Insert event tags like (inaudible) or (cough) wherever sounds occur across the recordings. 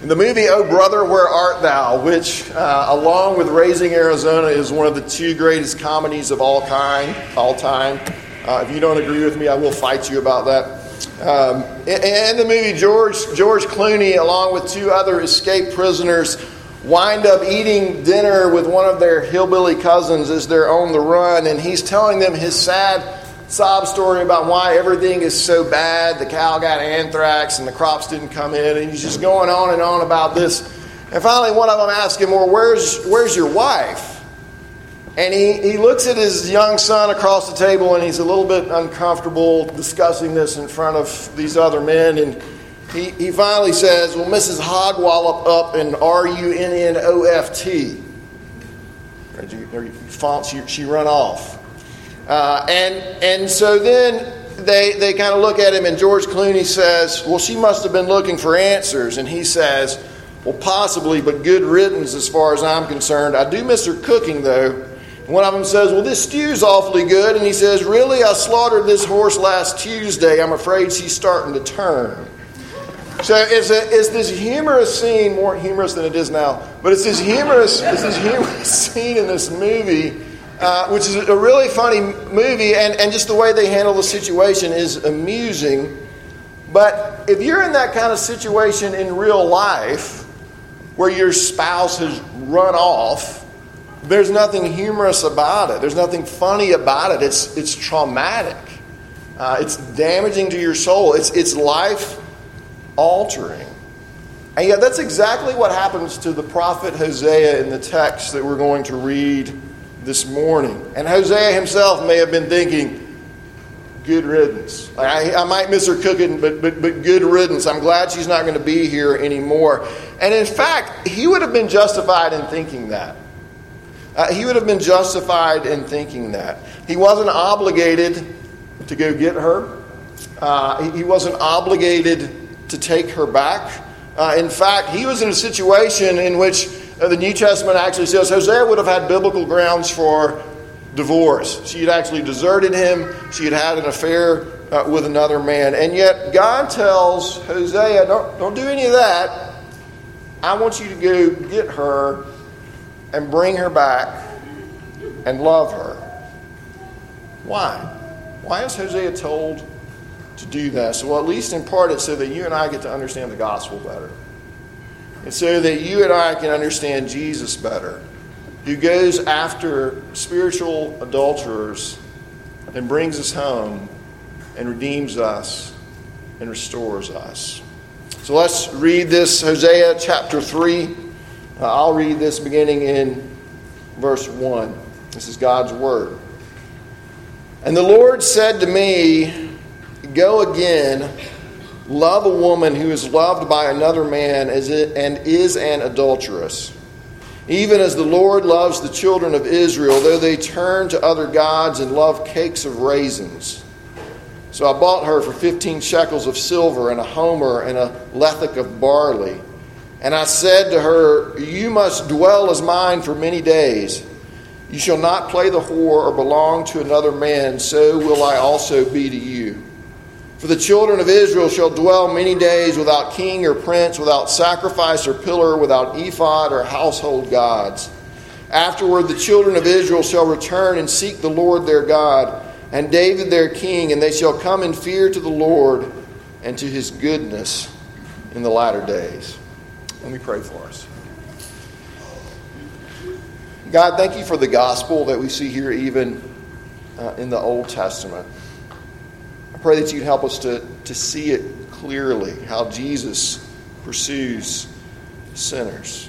In the movie Oh Brother, Where Art Thou, which, uh, along with Raising Arizona, is one of the two greatest comedies of all kind, all time. Uh, if you don't agree with me, I will fight you about that. Um, in the movie, George George Clooney, along with two other escaped prisoners, wind up eating dinner with one of their hillbilly cousins as they're on the run, and he's telling them his sad sob story about why everything is so bad. The cow got anthrax and the crops didn't come in, and he's just going on and on about this. And finally, one of them asks him, Well, where's, where's your wife? And he, he looks at his young son across the table and he's a little bit uncomfortable discussing this in front of these other men. And he, he finally says, Well, Mrs. Hogwallop up in R U N N O F T. She, she run off. Uh, and, and so then they, they kind of look at him, and George Clooney says, Well, she must have been looking for answers. And he says, Well, possibly, but good riddance as far as I'm concerned. I do miss her cooking, though. And one of them says, Well, this stew's awfully good. And he says, Really? I slaughtered this horse last Tuesday. I'm afraid she's starting to turn. So it's, a, this humorous scene, more humorous than it is now, but it's this humorous, it's this humorous (laughs) scene in this movie uh, which is a really funny movie, and, and just the way they handle the situation is amusing. But if you're in that kind of situation in real life, where your spouse has run off, there's nothing humorous about it. There's nothing funny about it. It's, it's traumatic. Uh, it's damaging to your soul. It's, it's life altering. And yet, that's exactly what happens to the prophet Hosea in the text that we're going to read this morning. And Hosea himself may have been thinking, good riddance. I, I might miss her cooking, but, but, but good riddance. I'm glad she's not going to be here anymore. And in fact, he would have been justified in thinking that. Uh, he would have been justified in thinking that. He wasn't obligated to go get her, uh, he wasn't obligated to take her back. Uh, in fact, he was in a situation in which the New Testament actually says Hosea would have had biblical grounds for divorce. She had actually deserted him, she had had an affair uh, with another man. And yet, God tells Hosea, don't, don't do any of that. I want you to go get her and bring her back and love her. Why? Why is Hosea told to do this? Well, at least in part, it's so that you and I get to understand the gospel better. And so that you and I can understand Jesus better, who goes after spiritual adulterers and brings us home and redeems us and restores us. So let's read this Hosea chapter 3. Uh, I'll read this beginning in verse 1. This is God's word. And the Lord said to me, Go again Love a woman who is loved by another man and is an adulteress. Even as the Lord loves the children of Israel, though they turn to other gods and love cakes of raisins. So I bought her for 15 shekels of silver and a homer and a lethech of barley. And I said to her, You must dwell as mine for many days. You shall not play the whore or belong to another man, so will I also be to you. For the children of Israel shall dwell many days without king or prince, without sacrifice or pillar, without ephod or household gods. Afterward, the children of Israel shall return and seek the Lord their God, and David their king, and they shall come in fear to the Lord and to his goodness in the latter days. Let me pray for us. God, thank you for the gospel that we see here, even uh, in the Old Testament. I pray that you'd help us to, to see it clearly how Jesus pursues sinners,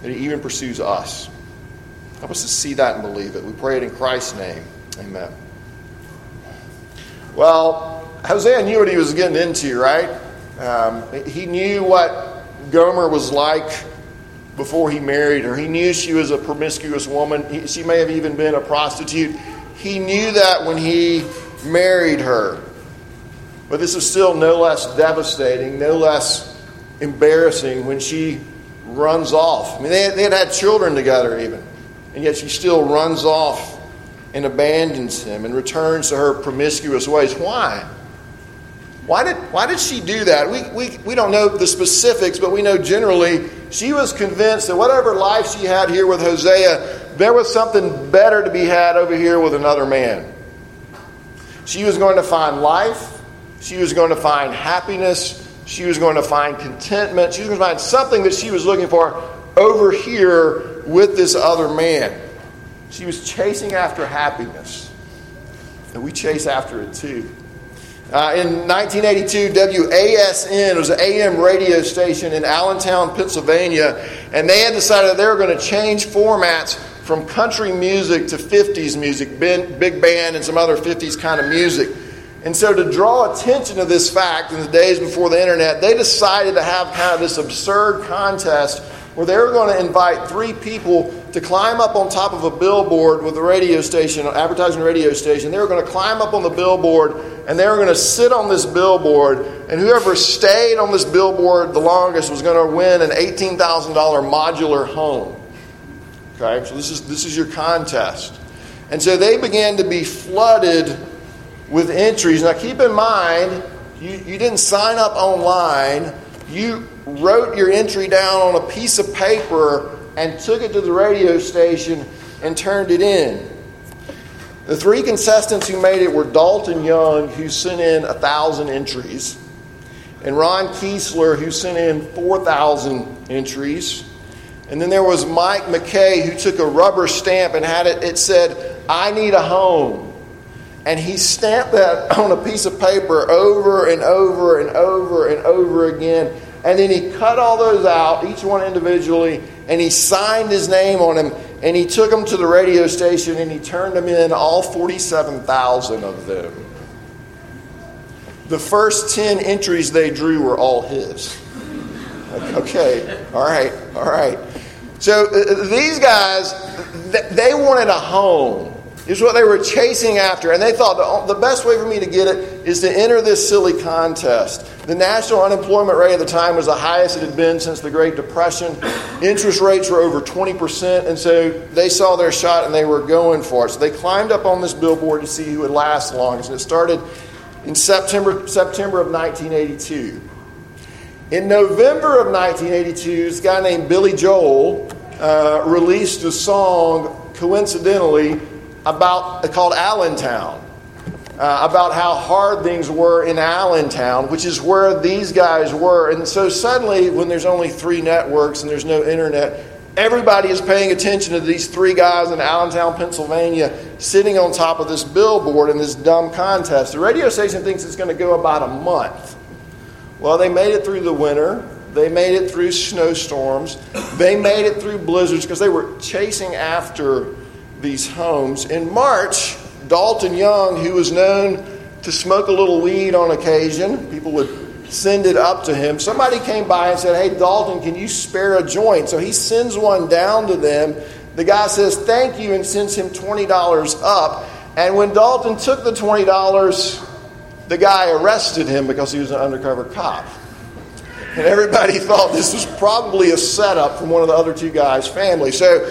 that he even pursues us. Help us to see that and believe it. We pray it in Christ's name. Amen. Well, Hosea knew what he was getting into, right? Um, he knew what Gomer was like before he married her. He knew she was a promiscuous woman. He, she may have even been a prostitute. He knew that when he married her. But this is still no less devastating, no less embarrassing when she runs off. I mean, they had, they had had children together even, and yet she still runs off and abandons him and returns to her promiscuous ways. Why? Why did, why did she do that? We, we, we don't know the specifics, but we know generally she was convinced that whatever life she had here with Hosea, there was something better to be had over here with another man. She was going to find life, she was going to find happiness, she was going to find contentment, she was going to find something that she was looking for over here with this other man. She was chasing after happiness. And we chase after it too. Uh, in 1982, WASN was an AM radio station in Allentown, Pennsylvania, and they had decided they were going to change formats from country music to 50s music, big band, and some other 50s kind of music. And so, to draw attention to this fact in the days before the internet, they decided to have kind of this absurd contest where they were going to invite three people to climb up on top of a billboard with a radio station, an advertising radio station. They were going to climb up on the billboard and they were going to sit on this billboard, and whoever stayed on this billboard the longest was going to win an $18,000 modular home. Okay, so this is, this is your contest. And so they began to be flooded with entries. Now keep in mind, you, you didn't sign up online, you wrote your entry down on a piece of paper and took it to the radio station and turned it in. The three contestants who made it were Dalton Young, who sent in a thousand entries, and Ron Kiesler, who sent in 4,000 entries. And then there was Mike McKay, who took a rubber stamp and had it, it said, I need a home. And he stamped that on a piece of paper over and over and over and over again and then he cut all those out, each one individually, and he signed his name on them. And he took them to the radio station and he turned them in, all 47,000 of them. The first 10 entries they drew were all his. Okay, all right, all right. So uh, these guys, they wanted a home. Is what they were chasing after. And they thought the, the best way for me to get it is to enter this silly contest. The national unemployment rate at the time was the highest it had been since the Great Depression. Interest rates were over 20%, and so they saw their shot and they were going for it. So they climbed up on this billboard to see who would last the longest. And it started in September, September of 1982. In November of 1982, this guy named Billy Joel uh, released a song, coincidentally, about called Allentown uh, about how hard things were in Allentown, which is where these guys were. And so suddenly, when there's only three networks and there's no internet, everybody is paying attention to these three guys in Allentown, Pennsylvania, sitting on top of this billboard in this dumb contest. The radio station thinks it's going to go about a month. Well, they made it through the winter. They made it through snowstorms. They made it through blizzards because they were chasing after these homes. In March, Dalton Young, who was known to smoke a little weed on occasion, people would send it up to him. Somebody came by and said, Hey, Dalton, can you spare a joint? So he sends one down to them. The guy says, Thank you, and sends him $20 up. And when Dalton took the $20, the guy arrested him because he was an undercover cop. And everybody (laughs) thought this was probably a setup from one of the other two guys' family. So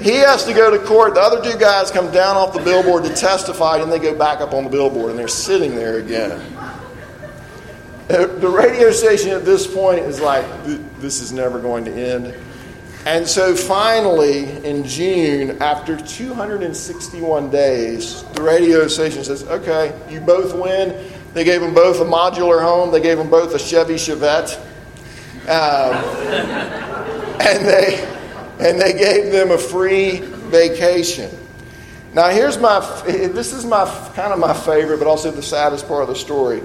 he has to go to court. The other two guys come down off the billboard to testify, and they go back up on the billboard, and they're sitting there again. The radio station at this point is like, this is never going to end. And so finally, in June, after 261 days, the radio station says, okay, you both win. They gave them both a modular home, they gave them both a Chevy Chevette. Um, (laughs) and they and they gave them a free vacation. Now, here's my this is my kind of my favorite, but also the saddest part of the story.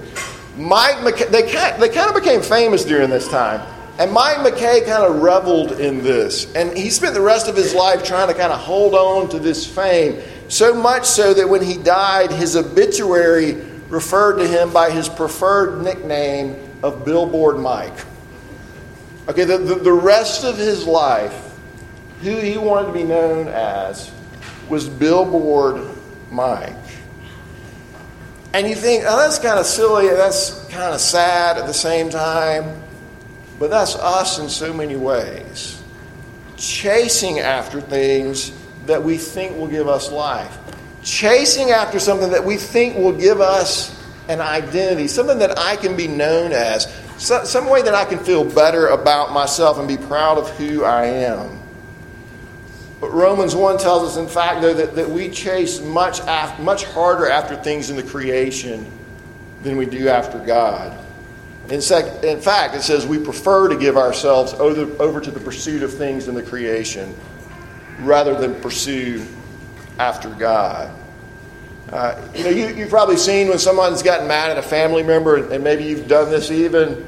Mike McKay, they, they kind of became famous during this time. And Mike McKay kind of reveled in this. And he spent the rest of his life trying to kind of hold on to this fame. So much so that when he died, his obituary referred to him by his preferred nickname of Billboard Mike. Okay, the, the, the rest of his life, who he wanted to be known as was Billboard Mike. And you think, oh, that's kind of silly and that's kind of sad at the same time. But that's us in so many ways. Chasing after things that we think will give us life. Chasing after something that we think will give us an identity, something that I can be known as, some way that I can feel better about myself and be proud of who I am. But Romans 1 tells us, in fact, though, that, that we chase much, much harder after things in the creation than we do after God. In, sec- in fact, it says we prefer to give ourselves over, over to the pursuit of things in the creation rather than pursue after God. Uh, you know, you, you've probably seen when someone's gotten mad at a family member, and maybe you've done this even.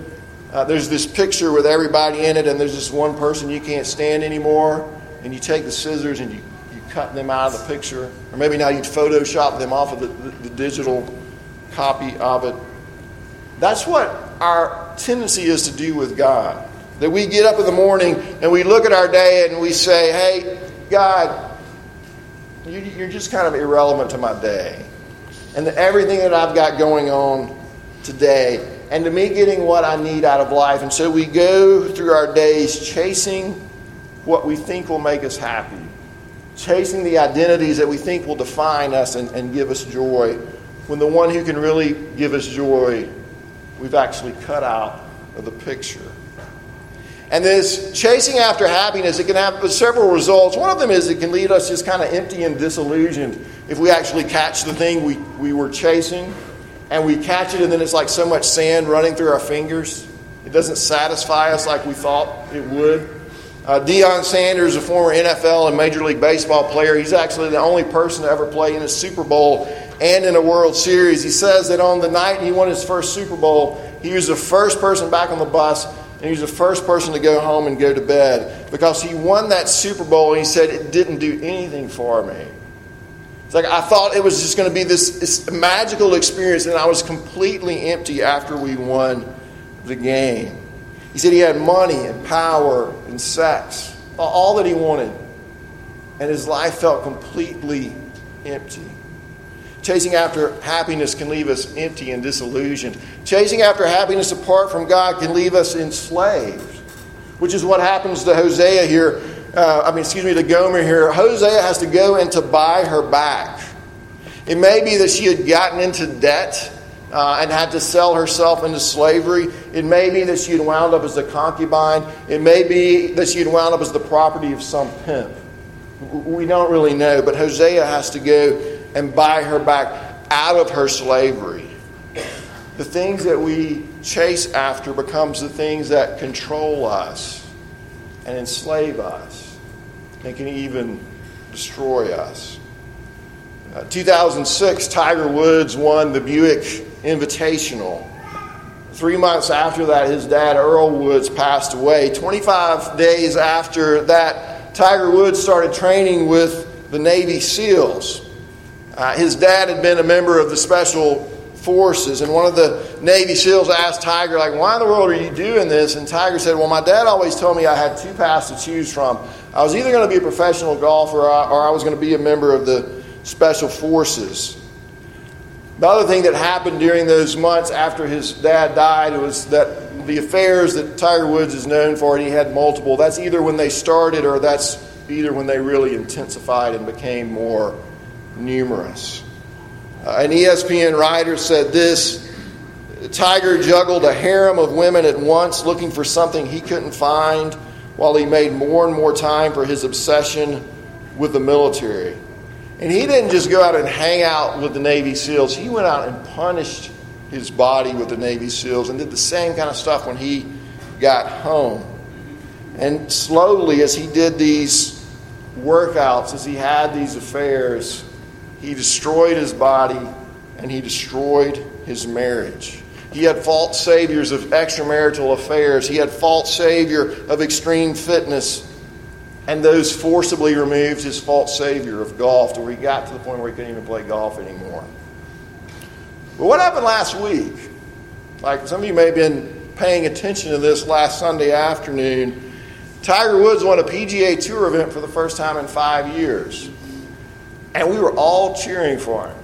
Uh, there's this picture with everybody in it, and there's this one person you can't stand anymore, and you take the scissors and you, you cut them out of the picture. Or maybe now you'd Photoshop them off of the, the, the digital copy of it. That's what our tendency is to do with God. That we get up in the morning and we look at our day and we say, hey, God, you're just kind of irrelevant to my day. And everything that I've got going on today, and to me getting what I need out of life. And so we go through our days chasing what we think will make us happy, chasing the identities that we think will define us and, and give us joy, when the one who can really give us joy, we've actually cut out of the picture. And this chasing after happiness, it can have several results. One of them is it can lead us just kind of empty and disillusioned if we actually catch the thing we, we were chasing and we catch it and then it's like so much sand running through our fingers. It doesn't satisfy us like we thought it would. Uh, Deion Sanders, a former NFL and Major League Baseball player, he's actually the only person to ever play in a Super Bowl and in a World Series. He says that on the night he won his first Super Bowl, he was the first person back on the bus and he was the first person to go home and go to bed because he won that Super Bowl and he said it didn't do anything for me. It's like I thought it was just going to be this, this magical experience, and I was completely empty after we won the game. He said he had money and power and sex, all that he wanted, and his life felt completely empty. Chasing after happiness can leave us empty and disillusioned. Chasing after happiness apart from God can leave us enslaved, which is what happens to Hosea here. Uh, I mean, excuse me, to Gomer here. Hosea has to go and to buy her back. It may be that she had gotten into debt uh, and had to sell herself into slavery. It may be that she had wound up as a concubine. It may be that she had wound up as the property of some pimp. We don't really know, but Hosea has to go and buy her back out of her slavery. The things that we chase after becomes the things that control us and enslave us and can even destroy us. Uh, 2006, Tiger Woods won the Buick Invitational. Three months after that, his dad, Earl Woods, passed away. 25 days after that, Tiger Woods started training with the Navy SEALs. Uh, his dad had been a member of the special forces, and one of the Navy SEALs asked Tiger, like, why in the world are you doing this? And Tiger said, well, my dad always told me I had two paths to choose from. I was either going to be a professional golfer or I was going to be a member of the special forces. The other thing that happened during those months after his dad died was that the affairs that Tiger Woods is known for, and he had multiple, that's either when they started or that's either when they really intensified and became more numerous. Uh, an ESPN writer said this Tiger juggled a harem of women at once looking for something he couldn't find while he made more and more time for his obsession with the military. And he didn't just go out and hang out with the Navy SEALs, he went out and punished his body with the Navy SEALs and did the same kind of stuff when he got home. And slowly, as he did these workouts, as he had these affairs, he destroyed his body and he destroyed his marriage. He had false saviors of extramarital affairs. He had false savior of extreme fitness. And those forcibly removed his false savior of golf to where he got to the point where he couldn't even play golf anymore. But what happened last week? Like some of you may have been paying attention to this last Sunday afternoon. Tiger Woods won a PGA Tour event for the first time in five years and we were all cheering for him.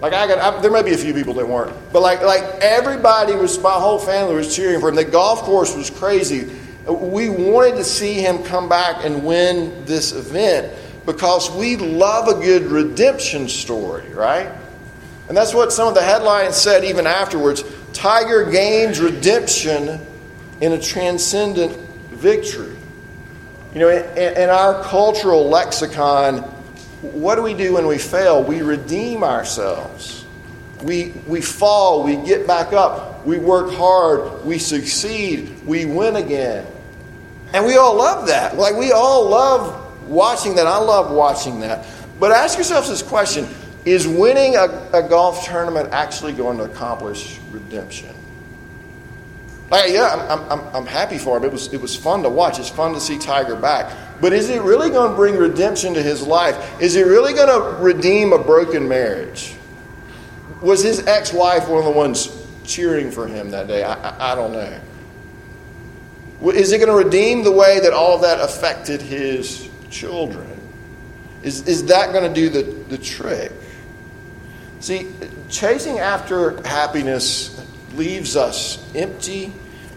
Like I got, I, there may be a few people that weren't, but like like everybody was, my whole family was cheering for him. The golf course was crazy. We wanted to see him come back and win this event because we love a good redemption story, right? And that's what some of the headlines said even afterwards. Tiger gains redemption in a transcendent victory. You know, in, our cultural lexicon, what do we do when we fail? We redeem ourselves. We, we fall, we get back up, we work hard, we succeed, we win again. And we all love that. Like, we all love watching that. I love watching that. But ask yourselves this question Is winning a, a golf tournament actually going to accomplish redemption? Like, yeah, I'm, I'm, I'm happy for him. It was, it was fun to watch. It's fun to see Tiger back. But is it really going to bring redemption to his life? Is it really going to redeem a broken marriage? Was his ex wife one of the ones cheering for him that day? I, I, I don't know. Is it going to redeem the way that all that affected his children? Is, is that going to do the, the trick? See, chasing after happiness leaves us empty.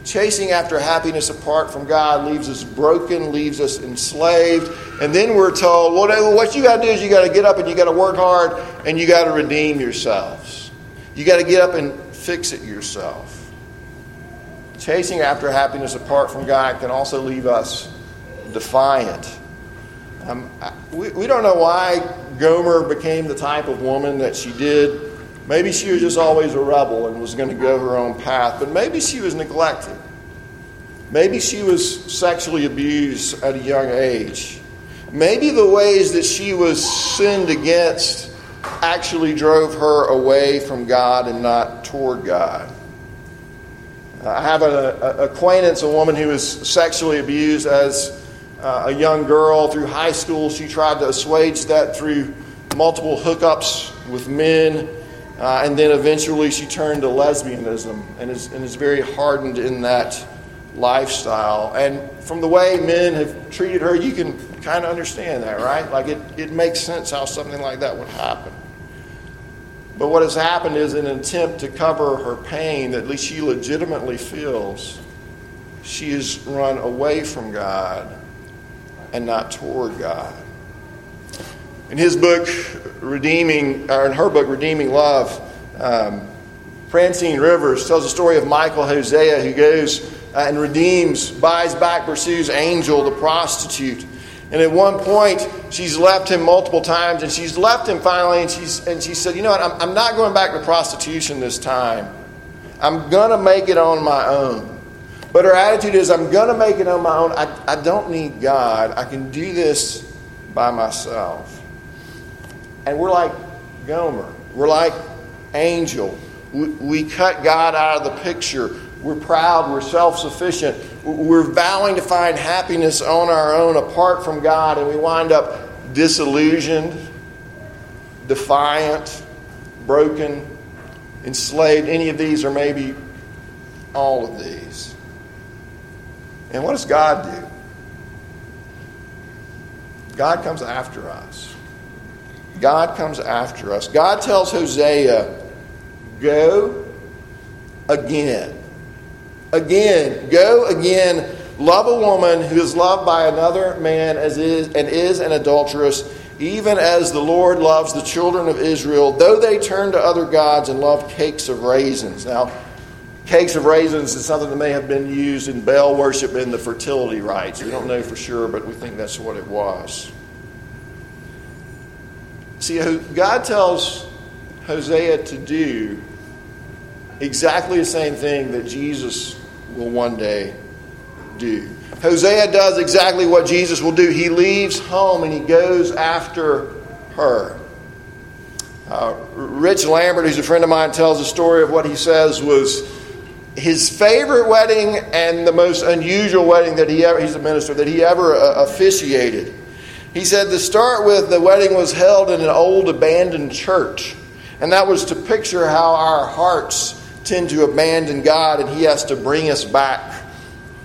Chasing after happiness apart from God leaves us broken, leaves us enslaved. And then we're told, well, what you got to do is you got to get up and you got to work hard and you got to redeem yourselves. You got to get up and fix it yourself. Chasing after happiness apart from God can also leave us defiant. Um, we, we don't know why Gomer became the type of woman that she did. Maybe she was just always a rebel and was going to go her own path, but maybe she was neglected. Maybe she was sexually abused at a young age. Maybe the ways that she was sinned against actually drove her away from God and not toward God. I have an acquaintance, a woman who was sexually abused as uh, a young girl through high school. She tried to assuage that through multiple hookups with men uh, and then eventually she turned to lesbianism and is, and is very hardened in that lifestyle. And from the way men have treated her, you can kind of understand that, right? Like it, it makes sense how something like that would happen. But what has happened is in an attempt to cover her pain that at least she legitimately feels, she has run away from God and not toward God. In his book, Redeeming, or in her book, Redeeming Love, um, Francine Rivers tells the story of Michael Hosea who goes uh, and redeems, buys back, pursues Angel, the prostitute. And at one point, she's left him multiple times, and she's left him finally, and, she's, and she said, You know what? I'm, I'm not going back to prostitution this time. I'm going to make it on my own. But her attitude is, I'm going to make it on my own. I, I don't need God. I can do this by myself. And we're like Gomer. We're like Angel. We, we cut God out of the picture. We're proud. We're self sufficient. We're vowing to find happiness on our own apart from God, and we wind up disillusioned, defiant, broken, enslaved. Any of these, or maybe all of these. And what does God do? God comes after us. God comes after us. God tells Hosea, Go again. Again. Go again. Love a woman who is loved by another man as is and is an adulteress, even as the Lord loves the children of Israel, though they turn to other gods and love cakes of raisins. Now, cakes of raisins is something that may have been used in Baal worship in the fertility rites. We don't know for sure, but we think that's what it was. See, God tells Hosea to do exactly the same thing that Jesus will one day do. Hosea does exactly what Jesus will do. He leaves home and he goes after her. Uh, Rich Lambert, who's a friend of mine, tells a story of what he says was his favorite wedding and the most unusual wedding that he ever, he's a minister, that he ever uh, officiated. He said to start with, the wedding was held in an old abandoned church. And that was to picture how our hearts tend to abandon God and He has to bring us back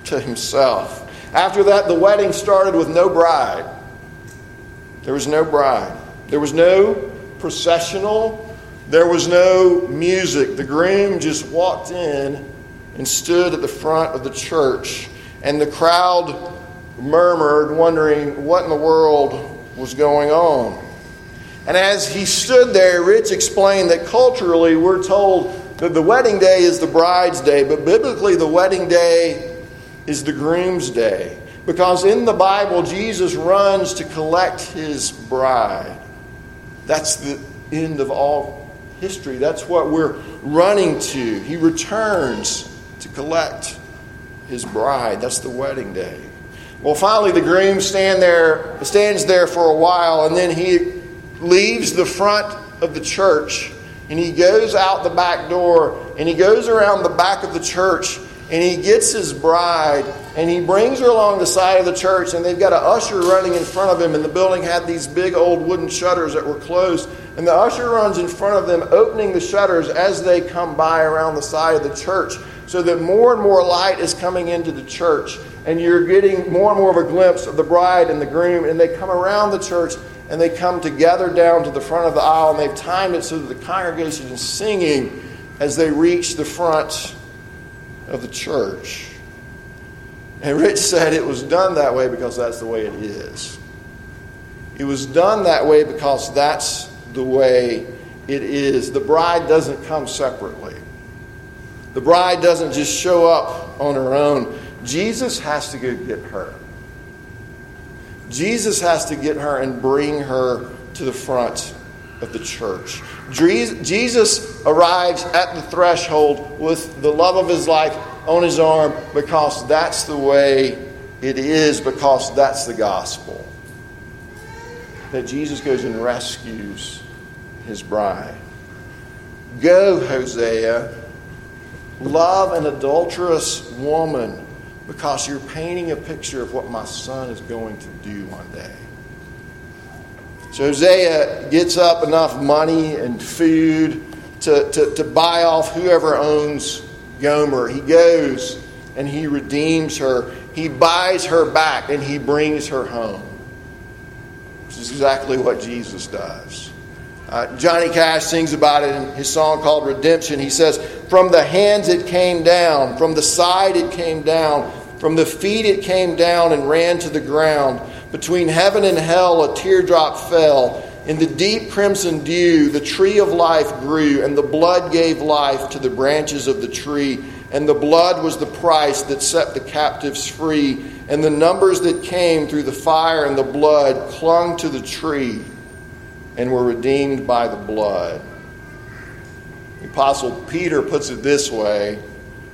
to Himself. After that, the wedding started with no bride. There was no bride. There was no processional. There was no music. The groom just walked in and stood at the front of the church. And the crowd murmured, wondering what in the world was going on. And as he stood there, Rich explained that culturally we're told the wedding day is the bride's day, but biblically the wedding day is the groom's day. Because in the Bible, Jesus runs to collect his bride. That's the end of all history. That's what we're running to. He returns to collect his bride. That's the wedding day. Well, finally, the groom stand there, stands there for a while, and then he leaves the front of the church and he goes out the back door and he goes around the back of the church and he gets his bride and he brings her along the side of the church and they've got an usher running in front of him and the building had these big old wooden shutters that were closed. And the usher runs in front of them opening the shutters as they come by around the side of the church so that more and more light is coming into the church. And you're getting more and more of a glimpse of the bride and the groom and they come around the church and they come together down to the front of the aisle, and they've timed it so that the congregation is singing as they reach the front of the church. And Rich said it was done that way because that's the way it is. It was done that way because that's the way it is. The bride doesn't come separately. The bride doesn't just show up on her own. Jesus has to go get her. Jesus has to get her and bring her to the front of the church. Jesus arrives at the threshold with the love of his life on his arm because that's the way it is, because that's the gospel. That Jesus goes and rescues his bride. Go, Hosea. Love an adulterous woman because you're painting a picture of what my son is going to do one day. So Hosea gets up enough money and food to, to, to buy off whoever owns Gomer. He goes and he redeems her. He buys her back and he brings her home. Which is exactly what Jesus does. Uh, Johnny Cash sings about it in his song called Redemption. He says, From the hands it came down, from the side it came down, from the feet it came down and ran to the ground. Between heaven and hell a teardrop fell. In the deep crimson dew the tree of life grew, and the blood gave life to the branches of the tree. And the blood was the price that set the captives free. And the numbers that came through the fire and the blood clung to the tree and were redeemed by the blood. The Apostle Peter puts it this way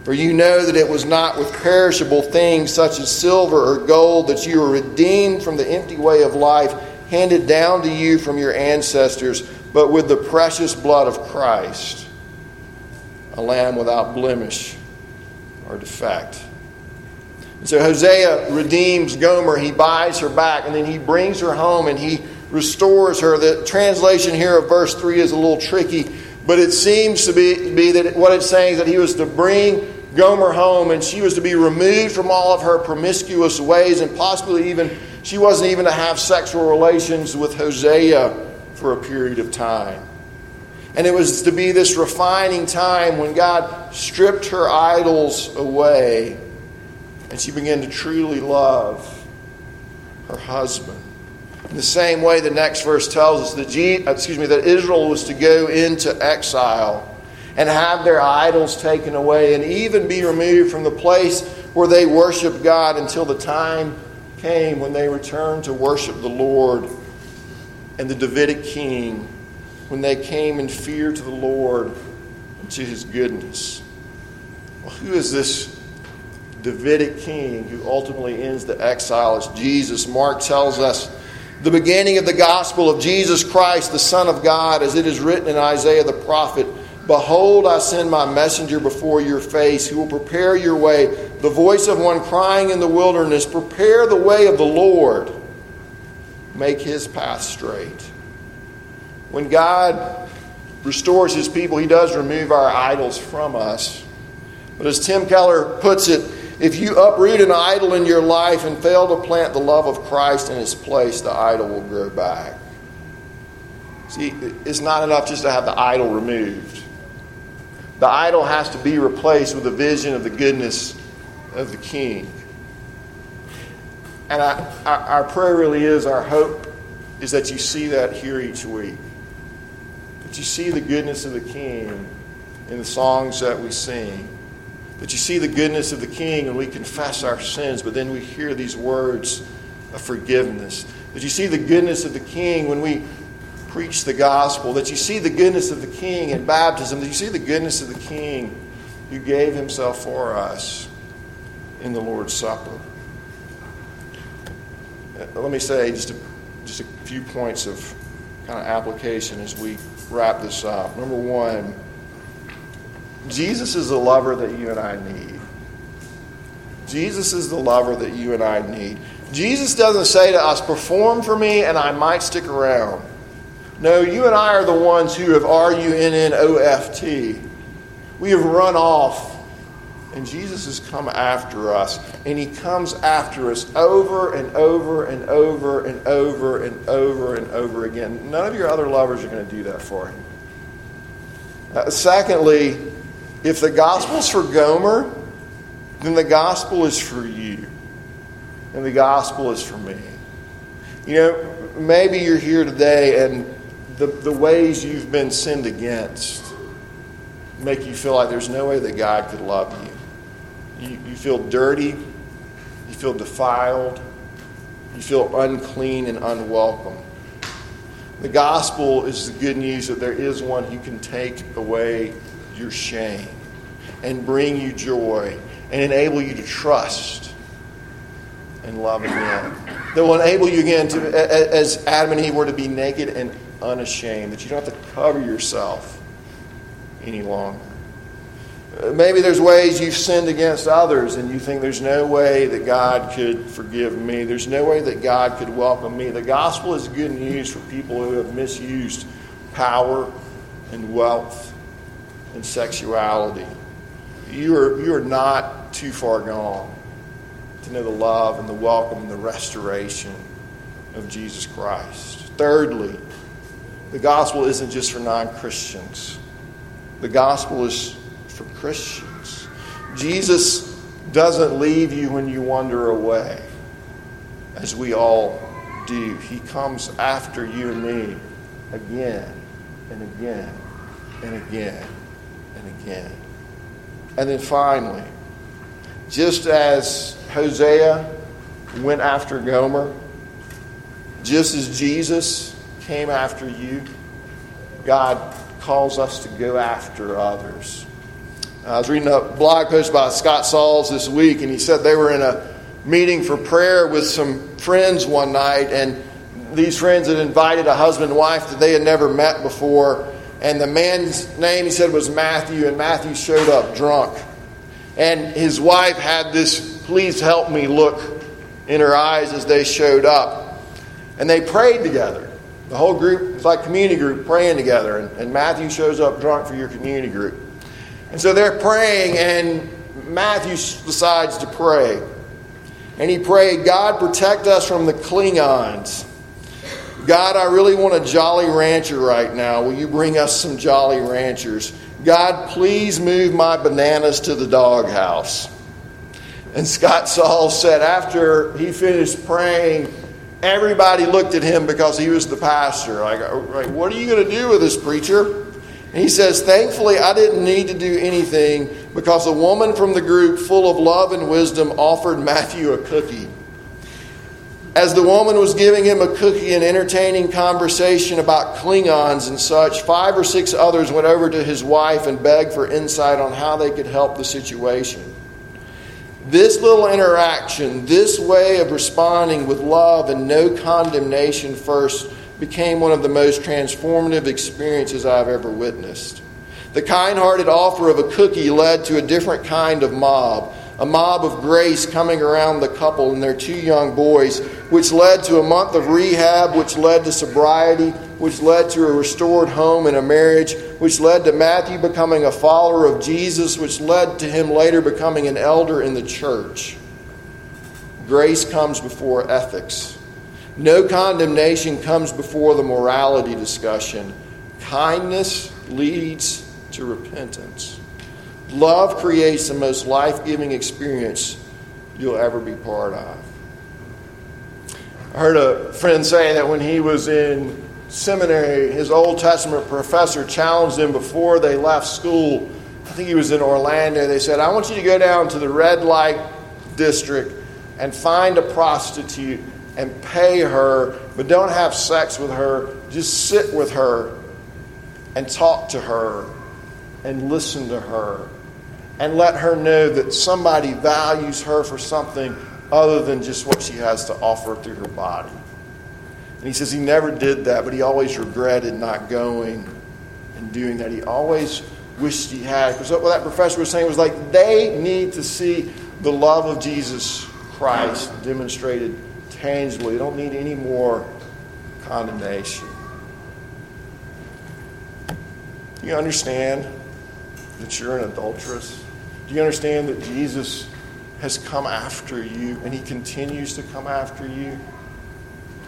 For you know that it was not with perishable things such as silver or gold that you were redeemed from the empty way of life handed down to you from your ancestors, but with the precious blood of Christ, a lamb without blemish or defect. And so Hosea redeems Gomer. He buys her back, and then he brings her home and he restores her. The translation here of verse 3 is a little tricky, but it seems to be, be that what it's saying is that he was to bring Gomer home and she was to be removed from all of her promiscuous ways and possibly even, she wasn't even to have sexual relations with Hosea for a period of time. And it was to be this refining time when God stripped her idols away and she began to truly love her husband. In the same way, the next verse tells us that, G, uh, excuse me, that Israel was to go into exile and have their idols taken away and even be removed from the place where they worship God until the time came when they returned to worship the Lord and the Davidic king, when they came in fear to the Lord and to his goodness. Well, who is this Davidic king who ultimately ends the exile? It's Jesus. Mark tells us the beginning of the gospel of Jesus Christ, the Son of God, as it is written in Isaiah the prophet Behold, I send my messenger before your face, who will prepare your way. The voice of one crying in the wilderness, Prepare the way of the Lord, make his path straight. When God restores his people, he does remove our idols from us. But as Tim Keller puts it, if you uproot an idol in your life and fail to plant the love of Christ in its place, the idol will grow back. See, it's not enough just to have the idol removed. The idol has to be replaced with a vision of the goodness of the King. And I, our, our prayer really is, our hope is that you see that here each week. That you see the goodness of the King in the songs that we sing. That you see the goodness of the King and we confess our sins, but then we hear these words of forgiveness. That you see the goodness of the King when we preach the gospel. That you see the goodness of the King in baptism. That you see the goodness of the King who gave himself for us in the Lord's Supper. Uh, let me say just a, just a few points of kind of application as we wrap this up. Number one, Jesus is the lover that you and I need. Jesus is the lover that you and I need. Jesus doesn't say to us, perform for me and I might stick around. No, you and I are the ones who have R U N N O F T. We have run off and Jesus has come after us, and he comes after us over and over and over and over and over and over again. None of your other lovers are going to do that for you. Uh, secondly, if the gospel's for Gomer, then the gospel is for you, and the gospel is for me. You know, maybe you're here today, and the, the ways you've been sinned against make you feel like there's no way that God could love you. You, you feel dirty. You feel defiled. You feel unclean and unwelcome. The gospel is the good news that there is one who can take away your shame and bring you joy and enable you to trust and love again. That will enable you again to, as Adam and Eve were to be naked and unashamed, that you don't have to cover yourself any longer. Uh, maybe there's ways you've sinned against others and you think there's no way that God could forgive me. There's no way that God could welcome me. The gospel is good news for people who have misused power and wealth and sexuality. You are, you are not too far gone to know the love and the welcome and the restoration of Jesus Christ. Thirdly, the gospel isn't just for non Christians, the gospel is for Christians. Jesus doesn't leave you when you wander away, as we all do. He comes after you and me again and again and again and again. And then finally, just as Hosea went after Gomer, just as Jesus came after you, God calls us to go after others. I was reading a blog post by Scott Sauls this week, and he said they were in a meeting for prayer with some friends one night, and these friends had invited a husband and wife that they had never met before. And the man's name, he said, was Matthew, and Matthew showed up drunk. And his wife had this, please help me look in her eyes as they showed up. And they prayed together. The whole group, it's like community group praying together. And, and Matthew shows up drunk for your community group. And so they're praying, and Matthew decides to pray. And he prayed, God, protect us from the Klingons. God, I really want a Jolly Rancher right now. Will you bring us some Jolly Ranchers? God, please move my bananas to the doghouse. And Scott Saul said after he finished praying, everybody looked at him because he was the pastor. Like, what are you going to do with this preacher? And he says, Thankfully, I didn't need to do anything because a woman from the group, full of love and wisdom, offered Matthew a cookie. As the woman was giving him a cookie and entertaining conversation about Klingons and such, five or six others went over to his wife and begged for insight on how they could help the situation. This little interaction, this way of responding with love and no condemnation first, became one of the most transformative experiences I've ever witnessed. The kind hearted offer of a cookie led to a different kind of mob, a mob of grace coming around the couple and their two young boys, which led to a month of rehab, which led to sobriety, which led to a restored home and a marriage, which led to Matthew becoming a follower of Jesus, which led to him later becoming an elder in the church. Grace comes before ethics. No condemnation comes before the morality discussion. Kindness leads to repentance. Love creates the most life giving experience you'll ever be part of. I heard a friend say that when he was in seminary, his Old Testament professor challenged him before they left school. I think he was in Orlando. They said, I want you to go down to the red light district and find a prostitute and pay her, but don't have sex with her. Just sit with her and talk to her and listen to her and let her know that somebody values her for something other than just what she has to offer through her body. And he says he never did that, but he always regretted not going and doing that. He always wished he had. Because what that professor was saying was like they need to see the love of Jesus Christ demonstrated tangibly. They don't need any more condemnation. You understand that you're an adulteress? Do you understand that Jesus has come after you and he continues to come after you?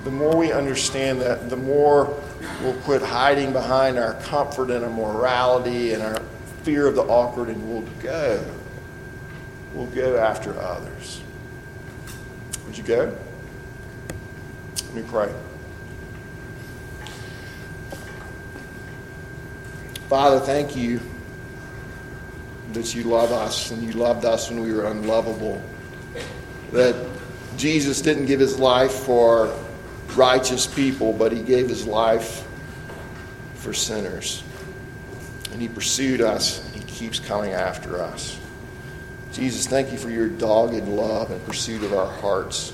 The more we understand that, the more we'll quit hiding behind our comfort and our morality and our fear of the awkward and we'll go. We'll go after others. Would you go? Let me pray. Father, thank you that you love us and you loved us when we were unlovable. That Jesus didn't give his life for righteous people, but he gave his life for sinners. And he pursued us and he keeps coming after us. Jesus, thank you for your dogged love and pursuit of our hearts.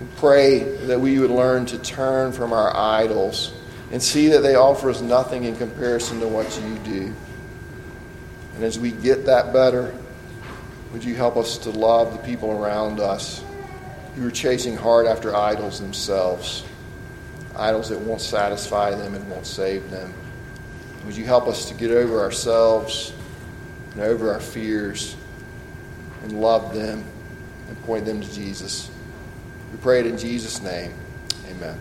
We pray that we would learn to turn from our idols and see that they offer us nothing in comparison to what you do. And as we get that better, would you help us to love the people around us who are chasing hard after idols themselves, idols that won't satisfy them and won't save them? Would you help us to get over ourselves and over our fears and love them and point them to Jesus? We pray it in Jesus' name. Amen.